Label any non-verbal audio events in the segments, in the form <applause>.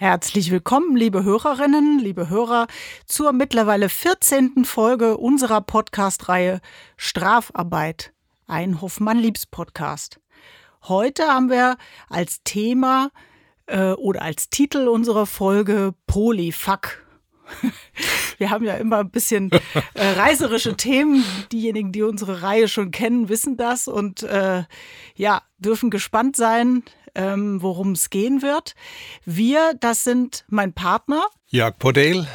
Herzlich willkommen, liebe Hörerinnen, liebe Hörer, zur mittlerweile 14. Folge unserer Podcast-Reihe Strafarbeit, ein Hoffmann-Liebs-Podcast. Heute haben wir als Thema äh, oder als Titel unserer Folge Polyfuck. <laughs> Wir haben ja immer ein bisschen äh, reiserische Themen. Diejenigen, die unsere Reihe schon kennen, wissen das und äh, ja, dürfen gespannt sein, ähm, worum es gehen wird. Wir, das sind mein Partner. Jörg Podel.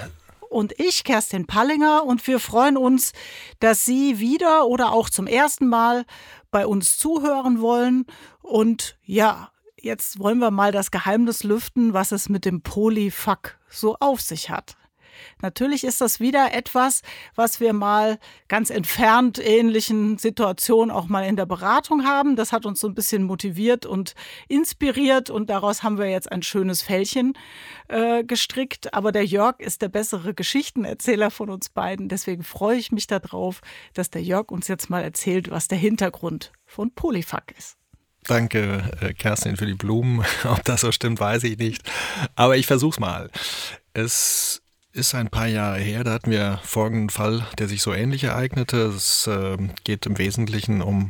Und ich, Kerstin Pallinger. Und wir freuen uns, dass Sie wieder oder auch zum ersten Mal bei uns zuhören wollen. Und ja, jetzt wollen wir mal das Geheimnis lüften, was es mit dem Polyfuck so auf sich hat. Natürlich ist das wieder etwas, was wir mal ganz entfernt ähnlichen Situationen auch mal in der Beratung haben. Das hat uns so ein bisschen motiviert und inspiriert und daraus haben wir jetzt ein schönes Fällchen äh, gestrickt. Aber der Jörg ist der bessere Geschichtenerzähler von uns beiden. Deswegen freue ich mich darauf, dass der Jörg uns jetzt mal erzählt, was der Hintergrund von Polyfuck ist. Danke, äh, Kerstin, für die Blumen. <laughs> Ob das so stimmt, weiß ich nicht. Aber ich versuch's mal. Es ist ein paar Jahre her. Da hatten wir folgenden Fall, der sich so ähnlich ereignete. Es äh, geht im Wesentlichen um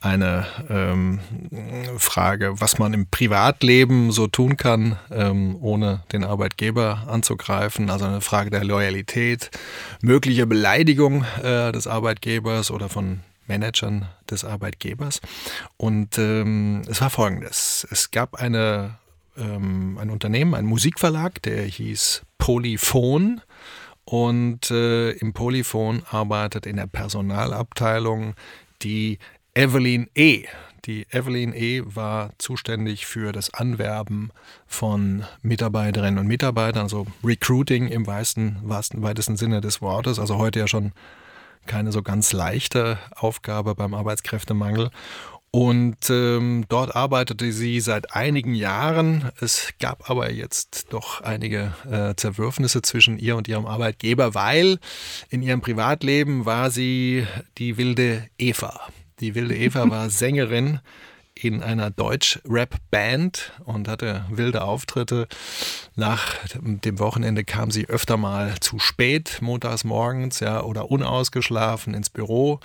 eine ähm, Frage, was man im Privatleben so tun kann, ähm, ohne den Arbeitgeber anzugreifen. Also eine Frage der Loyalität, mögliche Beleidigung äh, des Arbeitgebers oder von Managern des Arbeitgebers. Und ähm, es war folgendes. Es gab eine ähm, ein Unternehmen, ein Musikverlag, der hieß Polyphon. Und äh, im Polyphon arbeitet in der Personalabteilung die Evelyn E. Die Evelyn E. war zuständig für das Anwerben von Mitarbeiterinnen und Mitarbeitern, also Recruiting im weitesten, weitesten Sinne des Wortes. Also heute ja schon keine so ganz leichte Aufgabe beim Arbeitskräftemangel. Und ähm, dort arbeitete sie seit einigen Jahren. Es gab aber jetzt doch einige äh, Zerwürfnisse zwischen ihr und ihrem Arbeitgeber, weil in ihrem Privatleben war sie die wilde Eva. Die wilde Eva war <laughs> Sängerin in einer Deutsch-Rap-Band und hatte wilde Auftritte. Nach dem Wochenende kam sie öfter mal zu spät, montags morgens, ja, oder unausgeschlafen ins Büro.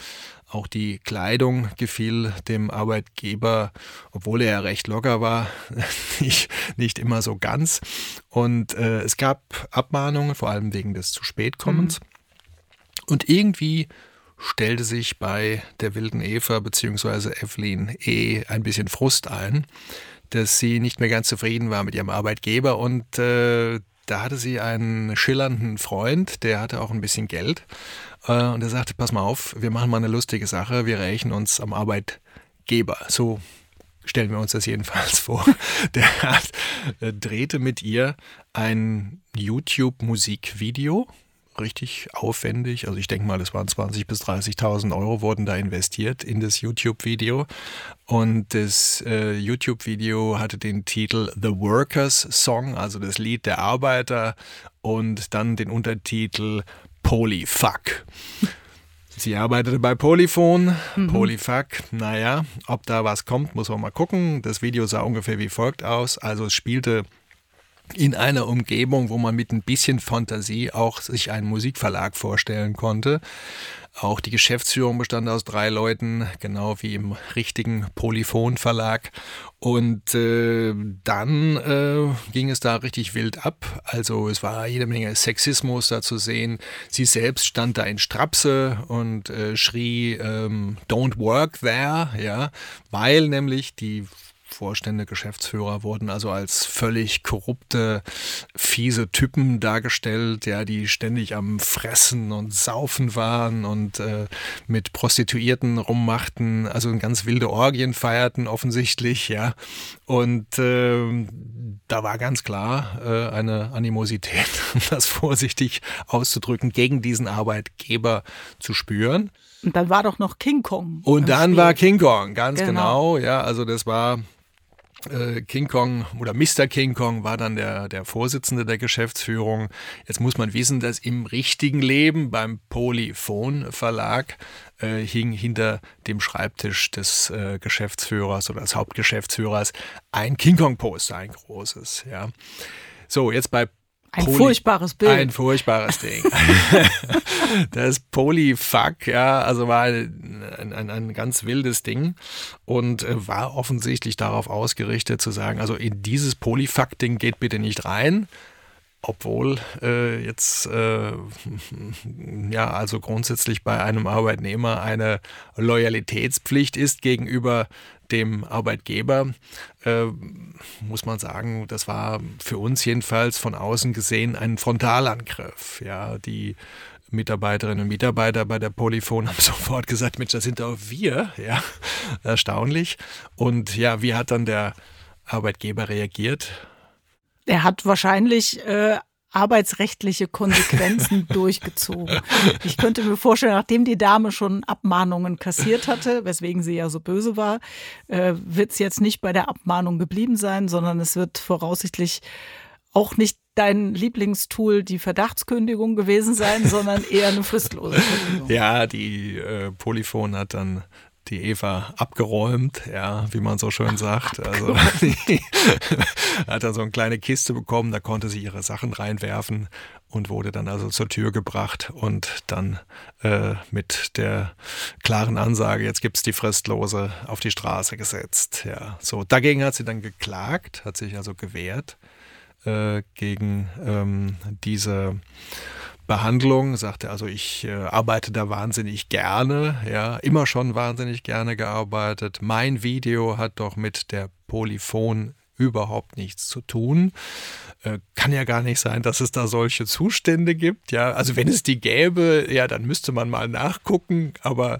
Auch die Kleidung gefiel dem Arbeitgeber, obwohl er ja recht locker war, <laughs> nicht, nicht immer so ganz. Und äh, es gab Abmahnungen, vor allem wegen des zu spät kommens. Mhm. Und irgendwie stellte sich bei der wilden Eva bzw. Evelyn E. ein bisschen Frust ein, dass sie nicht mehr ganz zufrieden war mit ihrem Arbeitgeber und äh, da hatte sie einen schillernden Freund, der hatte auch ein bisschen Geld äh, und er sagte, pass mal auf, wir machen mal eine lustige Sache, wir rächen uns am Arbeitgeber. So stellen wir uns das jedenfalls <laughs> vor. Der hat, äh, drehte mit ihr ein YouTube-Musikvideo richtig aufwendig. Also ich denke mal, es waren 20.000 bis 30.000 Euro wurden da investiert in das YouTube-Video. Und das äh, YouTube-Video hatte den Titel The Workers Song, also das Lied der Arbeiter und dann den Untertitel Polyfuck. Sie arbeitete bei Polyphon, mhm. Polyfuck. Naja, ob da was kommt, muss man mal gucken. Das Video sah ungefähr wie folgt aus. Also es spielte in einer Umgebung, wo man mit ein bisschen Fantasie auch sich einen Musikverlag vorstellen konnte. Auch die Geschäftsführung bestand aus drei Leuten, genau wie im richtigen Polyphon-Verlag. Und äh, dann äh, ging es da richtig wild ab. Also es war jede Menge Sexismus da zu sehen. Sie selbst stand da in Strapse und äh, schrie ähm, Don't work there, ja, weil nämlich die Vorstände, Geschäftsführer wurden also als völlig korrupte, fiese Typen dargestellt, ja, die ständig am Fressen und Saufen waren und äh, mit Prostituierten rummachten, also ganz wilde Orgien feierten offensichtlich, ja. Und äh, da war ganz klar äh, eine Animosität, <laughs> um das vorsichtig auszudrücken, gegen diesen Arbeitgeber zu spüren. Und dann war doch noch King Kong. Und dann Spiel. war King Kong, ganz genau. genau. Ja, also das war King Kong oder Mr. King Kong war dann der, der Vorsitzende der Geschäftsführung. Jetzt muss man wissen, dass im richtigen Leben beim Polyphon Verlag äh, hing hinter dem Schreibtisch des äh, Geschäftsführers oder des Hauptgeschäftsführers ein King Kong Poster, ein großes. Ja. So, jetzt bei ein Poly furchtbares Bild. Ein furchtbares Ding. <laughs> das Polyfuck, ja, also war ein, ein, ein, ganz wildes Ding und äh, war offensichtlich darauf ausgerichtet zu sagen, also in dieses Polyfuck-Ding geht bitte nicht rein. Obwohl äh, jetzt äh, <laughs> ja also grundsätzlich bei einem Arbeitnehmer eine Loyalitätspflicht ist gegenüber dem Arbeitgeber, äh, muss man sagen, das war für uns jedenfalls von außen gesehen ein Frontalangriff. Ja, die Mitarbeiterinnen und Mitarbeiter bei der Polyphon haben <laughs> sofort gesagt, Mensch, das sind doch wir. Ja, erstaunlich. Und ja, wie hat dann der Arbeitgeber reagiert? Er hat wahrscheinlich äh, arbeitsrechtliche Konsequenzen <laughs> durchgezogen. Ich könnte mir vorstellen, nachdem die Dame schon Abmahnungen kassiert hatte, weswegen sie ja so böse war, äh, wird es jetzt nicht bei der Abmahnung geblieben sein, sondern es wird voraussichtlich auch nicht dein Lieblingstool die Verdachtskündigung gewesen sein, sondern eher eine fristlose Kündigung. Ja, die äh, Polyphon hat dann die Eva abgeräumt, ja, wie man so schön sagt. Also <laughs> <laughs> die hat dann so eine kleine Kiste bekommen, da konnte sie ihre Sachen reinwerfen und wurde dann also zur Tür gebracht und dann äh, mit der klaren Ansage, jetzt gibt's die Fristlose, auf die Straße gesetzt. Ja, so dagegen hat sie dann geklagt, hat sich also gewehrt äh, gegen ähm, diese Behandlung, sagte also, ich äh, arbeite da wahnsinnig gerne, ja, immer schon wahnsinnig gerne gearbeitet. Mein Video hat doch mit der Polyphon überhaupt nichts zu tun. Äh, kann ja gar nicht sein, dass es da solche Zustände gibt. Ja, also wenn es die gäbe, ja, dann müsste man mal nachgucken. Aber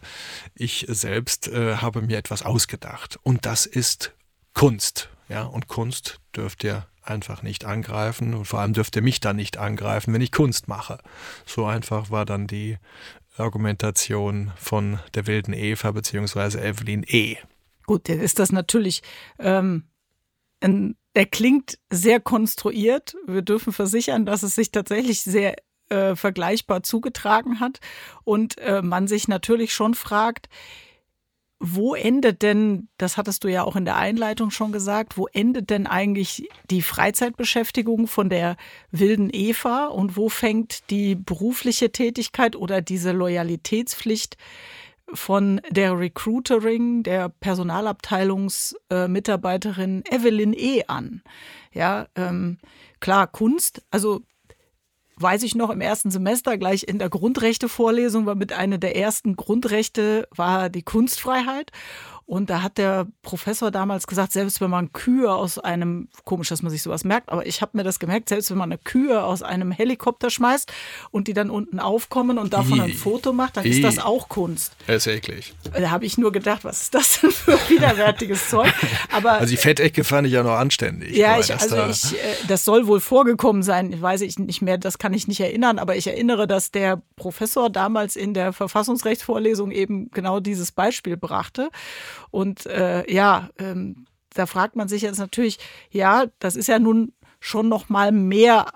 ich selbst äh, habe mir etwas ausgedacht. Und das ist Kunst. Ja, und Kunst dürft ihr einfach nicht angreifen und vor allem dürfte mich dann nicht angreifen, wenn ich Kunst mache. So einfach war dann die Argumentation von der wilden Eva bzw. Evelyn E. Gut, jetzt ist das natürlich, ähm, ein, er klingt sehr konstruiert. Wir dürfen versichern, dass es sich tatsächlich sehr äh, vergleichbar zugetragen hat und äh, man sich natürlich schon fragt, wo endet denn, das hattest du ja auch in der Einleitung schon gesagt, wo endet denn eigentlich die Freizeitbeschäftigung von der wilden Eva und wo fängt die berufliche Tätigkeit oder diese Loyalitätspflicht von der Recruitering, der Personalabteilungsmitarbeiterin äh, Evelyn E. an? Ja, ähm, klar, Kunst, also weiß ich noch, im ersten Semester gleich in der Grundrechtevorlesung war mit einer der ersten Grundrechte war die Kunstfreiheit. Und da hat der Professor damals gesagt, selbst wenn man Kühe aus einem, komisch, dass man sich sowas merkt, aber ich habe mir das gemerkt, selbst wenn man eine Kühe aus einem Helikopter schmeißt und die dann unten aufkommen und davon ein Foto macht, dann ist das auch Kunst. Das ist eklig. Da habe ich nur gedacht, was ist das denn für widerwärtiges Zeug? Aber, also die Fettecke fand ich ja noch anständig. Ja, ich, also da ich, äh, das soll wohl vorgekommen sein, weiß ich nicht mehr, das kann ich nicht erinnern, aber ich erinnere, dass der Professor damals in der Verfassungsrechtsvorlesung eben genau dieses Beispiel brachte. Und äh, ja, ähm, da fragt man sich jetzt natürlich, ja, das ist ja nun schon noch mal mehr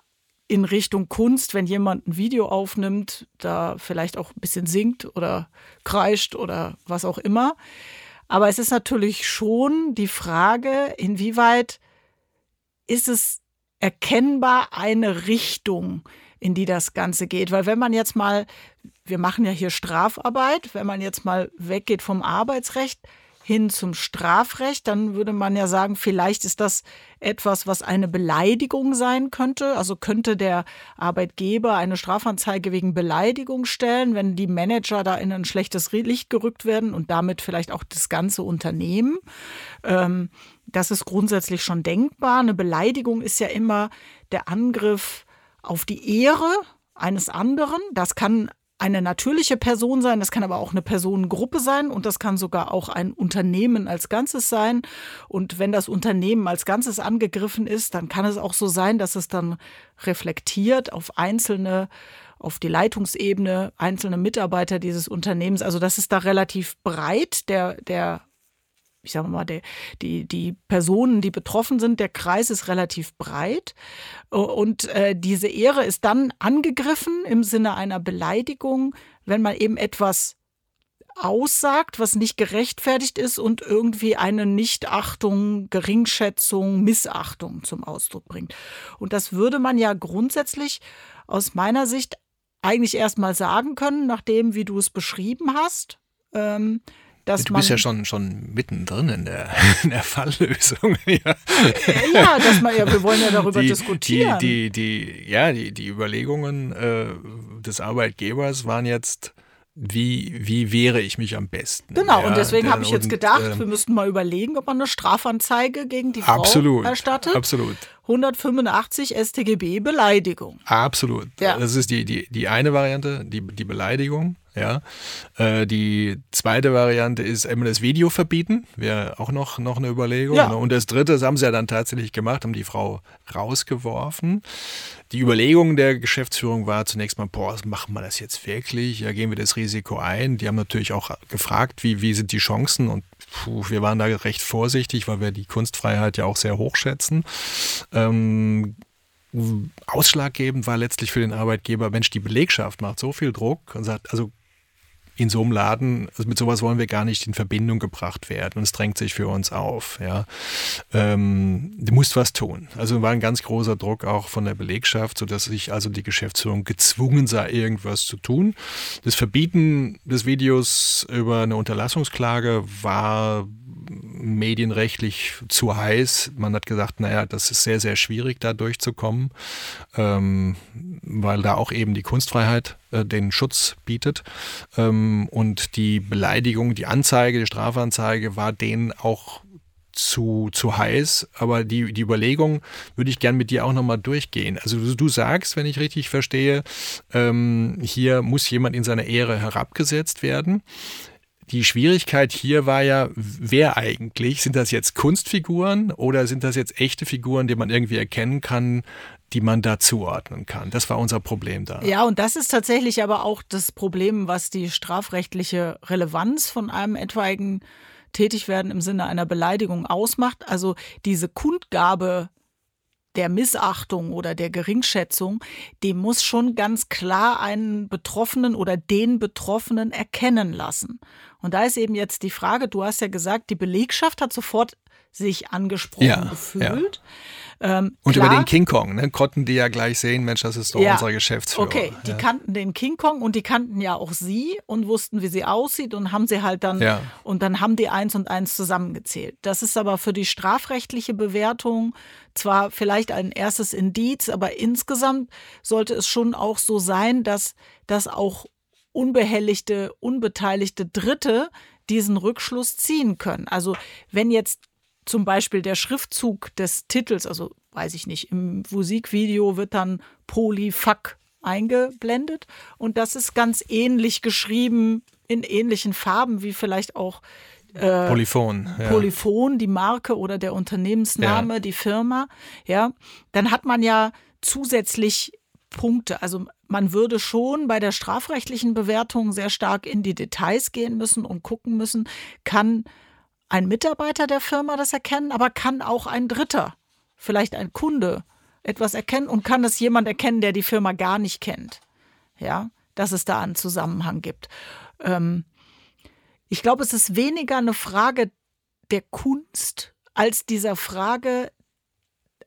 in Richtung Kunst, wenn jemand ein Video aufnimmt, da vielleicht auch ein bisschen singt oder kreischt oder was auch immer. Aber es ist natürlich schon die Frage, inwieweit ist es erkennbar eine Richtung, in die das Ganze geht. Weil wenn man jetzt mal, wir machen ja hier Strafarbeit, wenn man jetzt mal weggeht vom Arbeitsrecht, hin zum Strafrecht, dann würde man ja sagen, vielleicht ist das etwas, was eine Beleidigung sein könnte. Also könnte der Arbeitgeber eine Strafanzeige wegen Beleidigung stellen, wenn die Manager da in ein schlechtes Licht gerückt werden und damit vielleicht auch das ganze Unternehmen. Ähm, das ist grundsätzlich schon denkbar. Eine Beleidigung ist ja immer der Angriff auf die Ehre eines anderen. Das kann eine natürliche Person sein, das kann aber auch eine Personengruppe sein und das kann sogar auch ein Unternehmen als Ganzes sein. Und wenn das Unternehmen als Ganzes angegriffen ist, dann kann es auch so sein, dass es dann reflektiert auf einzelne auf die Leitungsebene, einzelne Mitarbeiter dieses Unternehmens. Also das ist da relativ breit, der, der ich sage mal, der, die, die Personen, die betroffen sind, der Kreis ist relativ breit. Und äh, diese Ehre ist dann angegriffen im Sinne einer Beleidigung, wenn man eben etwas aussagt, was nicht gerechtfertigt ist und irgendwie eine Nichtachtung, Geringschätzung, Missachtung zum Ausdruck bringt. Und das würde man ja grundsätzlich aus meiner Sicht eigentlich erst mal sagen können, nachdem, wie du es beschrieben hast. Ähm, dass du bist ja schon, schon mittendrin in der, <laughs> in der Falllösung. <laughs> ja. ja, dass man ja, wir wollen ja darüber die, diskutieren. Die, die, die, ja, die, die Überlegungen äh, des Arbeitgebers waren jetzt, wie, wie wehre ich mich am besten? Genau, ja, und deswegen habe ich jetzt und, gedacht, ähm, wir müssten mal überlegen, ob man eine Strafanzeige gegen die Frau Absolut, erstattet. absolut. 185 StGB Beleidigung. Absolut. Ja. Das ist die, die, die eine Variante, die, die Beleidigung. Ja. Äh, die zweite Variante ist eben das Video verbieten, wäre auch noch, noch eine Überlegung. Ja. Ne? Und das dritte, das haben sie ja dann tatsächlich gemacht, haben die Frau rausgeworfen. Die Überlegung der Geschäftsführung war zunächst mal, boah, machen wir das jetzt wirklich? Ja, gehen wir das Risiko ein? Die haben natürlich auch gefragt, wie, wie sind die Chancen? Und puh, wir waren da recht vorsichtig, weil wir die Kunstfreiheit ja auch sehr hoch schätzen. Ähm, ausschlaggebend war letztlich für den Arbeitgeber, Mensch, die Belegschaft macht so viel Druck und sagt, also in so einem Laden, also mit sowas wollen wir gar nicht in Verbindung gebracht werden und es drängt sich für uns auf. Ja. Ähm, du musst was tun. Also war ein ganz großer Druck auch von der Belegschaft, sodass sich also die Geschäftsführung gezwungen sah, irgendwas zu tun. Das Verbieten des Videos über eine Unterlassungsklage war medienrechtlich zu heiß. Man hat gesagt, naja, das ist sehr, sehr schwierig, da durchzukommen, ähm, weil da auch eben die Kunstfreiheit äh, den Schutz bietet. Ähm, und die Beleidigung, die Anzeige, die Strafanzeige war denen auch zu, zu heiß, aber die, die Überlegung würde ich gern mit dir auch nochmal durchgehen. Also du, du sagst, wenn ich richtig verstehe, ähm, hier muss jemand in seiner Ehre herabgesetzt werden. Die Schwierigkeit hier war ja, wer eigentlich? Sind das jetzt Kunstfiguren oder sind das jetzt echte Figuren, die man irgendwie erkennen kann, die man da zuordnen kann? Das war unser Problem da. Ja, und das ist tatsächlich aber auch das Problem, was die strafrechtliche Relevanz von einem etwaigen Tätigwerden im Sinne einer Beleidigung ausmacht. Also diese Kundgabe der Missachtung oder der Geringschätzung, die muss schon ganz klar einen Betroffenen oder den Betroffenen erkennen lassen. Und da ist eben jetzt die Frage, du hast ja gesagt, die Belegschaft hat sofort sich angesprochen Ja, gefühlt. Ähm, Und klar, über den King Kong ne, konnten die ja gleich sehen, Mensch, das ist doch Ja. unser Geschäftsführer. Okay, die ja. kannten den King Kong und die kannten ja auch sie und wussten, wie sie aussieht und haben sie halt dann Ja. und dann haben die eins und eins zusammengezählt. Das ist aber für die strafrechtliche Bewertung zwar vielleicht ein erstes Indiz, aber insgesamt sollte es schon auch so sein, dass, dass auch unbehelligte, unbeteiligte Dritte diesen Rückschluss ziehen können. Also wenn jetzt zum Beispiel der Schriftzug des Titels, also weiß ich nicht, im Musikvideo wird dann Polyfuck eingeblendet und das ist ganz ähnlich geschrieben in ähnlichen Farben wie vielleicht auch äh, Polyphon. Ja. Polyphon, die Marke oder der Unternehmensname, Ja. die Firma, ja, dann hat man ja zusätzlich Punkte. Also man würde schon bei der strafrechtlichen Bewertung sehr stark in die Details gehen müssen und gucken müssen, kann ein Mitarbeiter der Firma das erkennen, aber kann auch ein Dritter, vielleicht ein Kunde, etwas erkennen und kann es jemand erkennen, der die Firma gar nicht kennt. Ja, dass es da einen Zusammenhang gibt. Ähm, ich glaube, es ist weniger eine Frage der Kunst als dieser Frage,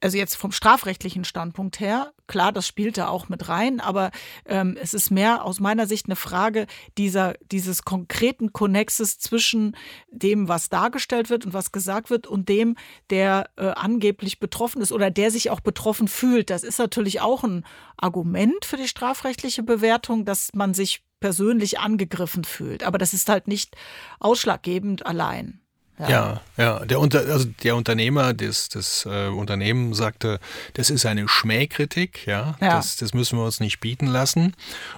also jetzt vom strafrechtlichen Standpunkt her, klar, das spielt da auch mit rein, aber ähm, es ist mehr aus meiner Sicht eine Frage dieser, dieses konkreten Konnexes zwischen dem, was dargestellt wird und was gesagt wird und dem, der äh, angeblich betroffen ist oder der sich auch betroffen fühlt. Das ist natürlich auch ein Argument für die strafrechtliche Bewertung, dass man sich persönlich angegriffen fühlt. Aber das ist halt nicht ausschlaggebend allein. Ja, ja. Der, Unter, also der Unternehmer des, des äh, Unternehmens sagte, das ist eine Schmähkritik, ja. Ja. Das, das müssen wir uns nicht bieten lassen.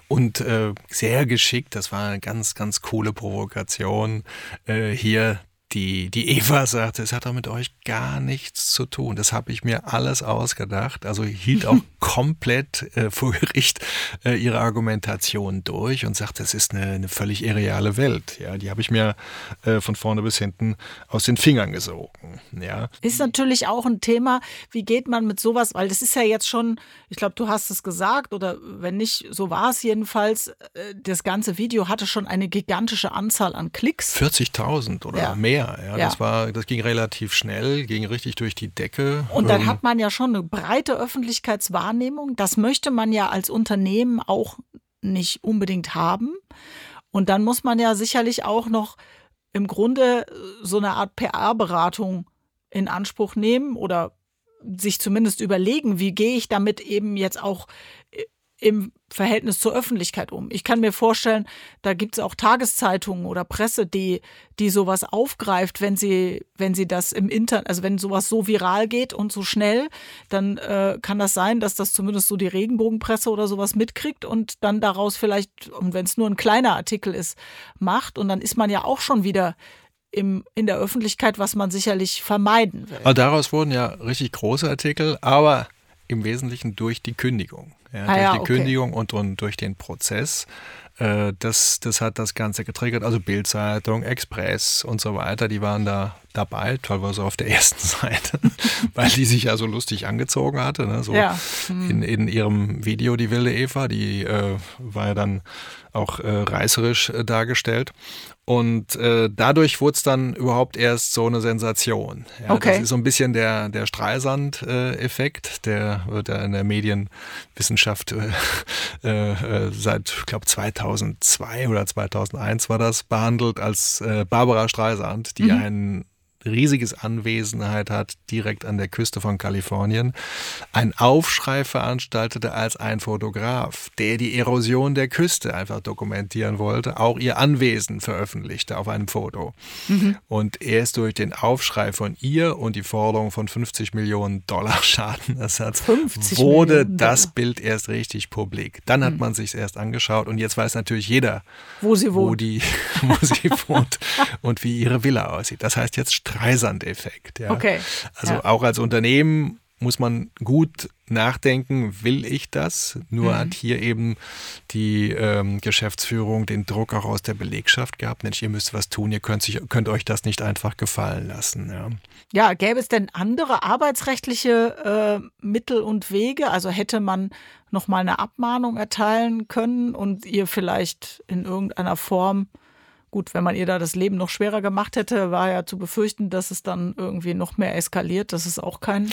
Und äh, sehr geschickt, das war eine ganz, ganz coole Provokation, äh, hier die, die Eva sagte, es hat doch mit euch gar nichts zu tun. Das habe ich mir alles ausgedacht. Also hielt auch <laughs> komplett äh, vor Gericht äh, ihre Argumentation durch und sagte, es ist eine, eine völlig irreale Welt. Ja, die habe ich mir äh, von vorne bis hinten aus den Fingern gesogen. Ja. Ist natürlich auch ein Thema, wie geht man mit sowas, weil das ist ja jetzt schon, ich glaube, du hast es gesagt oder wenn nicht, so war es jedenfalls, äh, das ganze Video hatte schon eine gigantische Anzahl an Klicks. 40.000 oder ja. mehr mehr. Ja, ja. Das, war, das ging relativ schnell, ging richtig durch die Decke. Und dann ähm, hat man ja schon eine breite Öffentlichkeitswahrnehmung. Das möchte man ja als Unternehmen auch nicht unbedingt haben. Und dann muss man ja sicherlich auch noch im Grunde so eine Art PR-Beratung in Anspruch nehmen oder sich zumindest überlegen, wie gehe ich damit eben jetzt auch im Verhältnis zur Öffentlichkeit um. Ich kann mir vorstellen, da gibt es auch Tageszeitungen oder Presse, die, die sowas aufgreift, wenn sie, wenn sie das im Internet, also wenn sowas so viral geht und so schnell, dann äh, kann das sein, dass das zumindest so die Regenbogenpresse oder sowas mitkriegt und dann daraus vielleicht, und wenn es nur ein kleiner Artikel ist, macht. Und dann ist man ja auch schon wieder im, in der Öffentlichkeit, was man sicherlich vermeiden will. Aber daraus wurden ja richtig große Artikel, aber im Wesentlichen durch die Kündigung. Ja, ah, durch ja, die okay. Kündigung und, und durch den Prozess. Äh, das, das hat das Ganze getriggert. Also Bildzeitung, Express und so weiter, die waren da dabei, teilweise auf der <laughs> ersten Seite, <laughs> weil die sich ja so lustig angezogen hatte. Ne? So ja. hm. in, in ihrem Video, die wilde Eva, die äh, war ja dann auch äh, reißerisch äh, dargestellt. Und äh, dadurch wurde es dann überhaupt erst so eine Sensation. Ja, okay. Das ist so ein bisschen der, der Streisand-Effekt, der wird ja in der Medienwissenschaft äh, <laughs> äh, seit, ich glaube, 2002 oder 2001 war das behandelt als äh, Barbara Streisand, die mhm. einen riesiges Anwesenheit hat, direkt an der Küste von Kalifornien, ein Aufschrei veranstaltete als ein Fotograf, der die Erosion der Küste einfach dokumentieren wollte, auch ihr Anwesen veröffentlichte auf einem Foto. Mhm. Und erst durch den Aufschrei von ihr und die Forderung von 50 Millionen Dollar <laughs> Schadenersatz wurde das Bild erst richtig publik. Dann hat mhm. man sich erst angeschaut und jetzt weiß natürlich jeder, wo sie wohnt, wo, die, <laughs> wo sie wohnt und wie ihre Villa aussieht. Das heißt jetzt Streisand-Effekt. Ja. Okay. Also ja. auch als Unternehmen muss man gut nachdenken, will ich das? Nur mhm. hat hier eben die ähm, Geschäftsführung den Druck auch aus der Belegschaft gehabt. Mensch, ihr müsst was tun, ihr könnt, sich, könnt euch das nicht einfach gefallen lassen. Ja, ja gäbe es denn andere arbeitsrechtliche äh, Mittel und Wege? Also hätte man nochmal eine Abmahnung erteilen können und ihr vielleicht in irgendeiner Form Gut, wenn man ihr da das Leben noch schwerer gemacht hätte, war ja zu befürchten, dass es dann irgendwie noch mehr eskaliert. Das ist auch kein.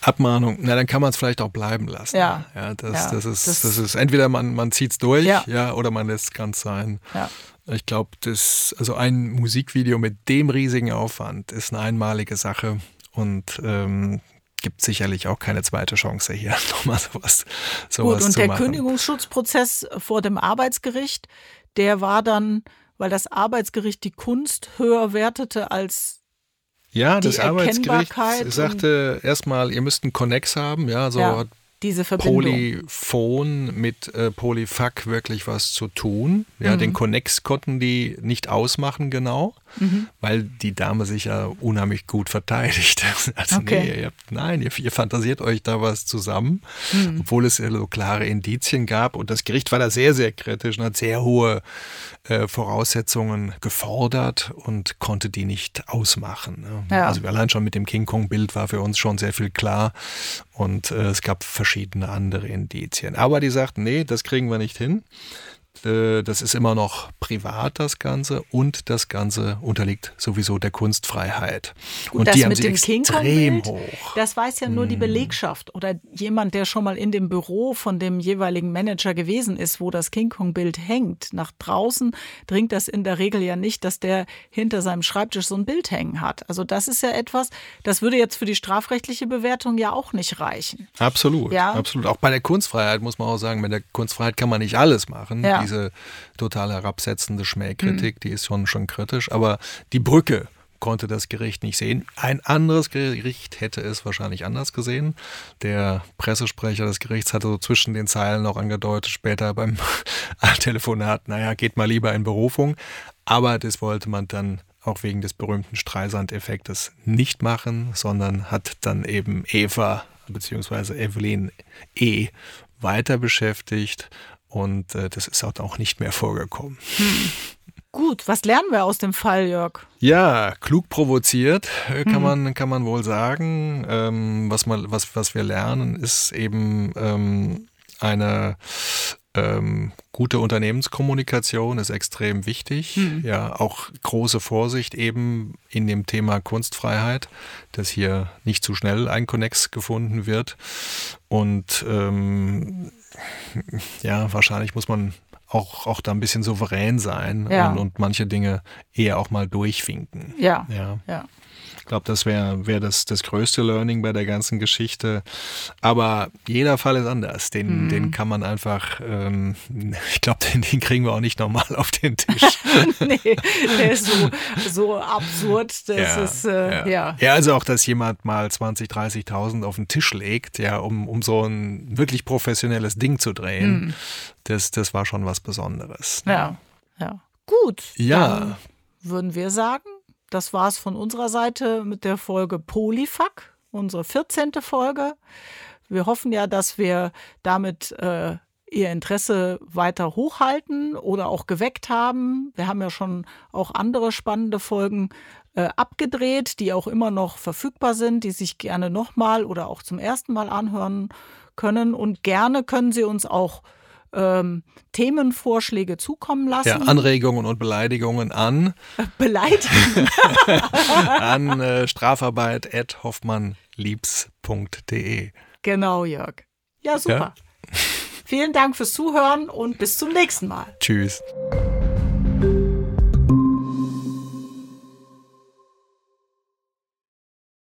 Abmahnung, na dann kann man es vielleicht auch bleiben lassen. Ja. ja, das, ja das, ist, das, das, ist entweder man, man zieht es durch, ja. ja, oder man lässt es ganz sein. Ja. Ich glaube, das, also ein Musikvideo mit dem riesigen Aufwand ist eine einmalige Sache und ähm, gibt sicherlich auch keine zweite Chance hier <laughs> nochmal sowas, sowas Gut, und der machen. Kündigungsschutzprozess vor dem Arbeitsgericht, der war dann weil das Arbeitsgericht die Kunst höher wertete als ja, das Arbeitsgericht sagte erstmal, ihr müsst einen Connex haben, ja, so ja, diese Verbindung. Polyphon mit äh, Polyfuck wirklich was zu tun. Ja, mhm. den Connex konnten die nicht ausmachen genau mhm. weil die Dame sich ja unheimlich gut verteidigt. <laughs> Also okay. nee, ihr habt, nein, ihr, ihr, fantasiert euch da was zusammen, mhm. obwohl es ja so klare Indizien gab. Und das Gericht war da sehr, sehr kritisch und hat sehr hohe äh, Voraussetzungen gefordert und konnte die nicht ausmachen. Ne? Ja. Also allein schon mit dem King Kong-Bild war für uns schon sehr viel klar und äh, es gab verschiedene andere Indizien. Aber die sagten, nee, das kriegen wir nicht hin. Äh, das ist immer noch privat, das Ganze, und das Ganze unterliegt sowieso der Kunstfreiheit. Gut, und die haben sie extrem hoch. Das weiß ja nur die hm. Belegschaft oder jemand, der schon mal in dem Büro von dem jeweiligen Manager gewesen ist, wo das King Kong-Bild hängt. Nach draußen dringt das in der Regel ja nicht, dass der hinter seinem Schreibtisch so ein Bild hängen hat. Also das ist ja etwas, das würde jetzt für die strafrechtliche Bewertung ja auch nicht reichen. Absolut, ja? absolut. Auch bei der Kunstfreiheit muss man auch sagen, mit der Kunstfreiheit kann man nicht alles machen. Ja. Diese total herabsetzende Schmähkritik, mhm. die ist schon, schon kritisch. Aber die Brücke konnte das Gericht nicht sehen. Ein anderes Gericht hätte es wahrscheinlich anders gesehen. Der Pressesprecher des Gerichts hatte so zwischen den Zeilen noch angedeutet, später beim <laughs> Telefonat, naja, geht mal lieber in Berufung. Aber das wollte man dann auch wegen des berühmten Streisand-Effektes nicht machen, sondern hat dann eben Eva bzw. Evelyn E. weiter beschäftigt und äh, das ist auch nicht mehr vorgekommen. Hm. Gut, was lernen wir aus dem Fall, Jörg? Ja, klug provoziert, äh, kann, mhm. man, kann man wohl sagen. Ähm, was, mal, was, was wir lernen, ist eben ähm, eine ähm, gute Unternehmenskommunikation ist extrem wichtig. Mhm. Ja, auch große Vorsicht eben in dem Thema Kunstfreiheit, dass hier nicht zu schnell ein Connex gefunden wird. Und ähm, ja, wahrscheinlich muss man auch, auch da ein bisschen souverän sein ja. und, und, manche Dinge eher auch mal durchwinken. Ja. ja. ja. Ich glaube, das wäre wär das, das größte Learning bei der ganzen Geschichte. Aber jeder Fall ist anders. Den, mhm. den kann man einfach, ähm, <laughs> ich glaube, den, den, kriegen wir auch nicht nochmal auf den Tisch. <laughs> nee, der ist so, so absurd. Das ja, ist, äh, ja. ja. ja. also auch, dass jemand mal 20, 30.000 auf den Tisch legt, ja, um, um so ein wirklich professionelles Ding zu drehen, mhm. das, das war schon was Besonderes. Ne? Ja, ja. Gut. Ja. würden wir sagen, das war es von unserer Seite mit der Folge Polyfuck, unsere 14. Folge. Wir hoffen ja, dass wir damit äh, Ihr Interesse weiter hochhalten oder auch geweckt haben. Wir haben ja schon auch andere spannende Folgen äh, abgedreht, die auch immer noch verfügbar sind, die sich gerne nochmal oder auch zum ersten Mal anhören können. Und gerne können Sie uns auch ähm, Themenvorschläge zukommen lassen. Ja, Anregungen und Beleidigungen an. Beleidigungen? <laughs> an äh, strafarbeit.hoffmannliebs.de. Genau, Jörg. Ja, super. Ja? Vielen Dank fürs Zuhören und bis zum nächsten Mal. Tschüss.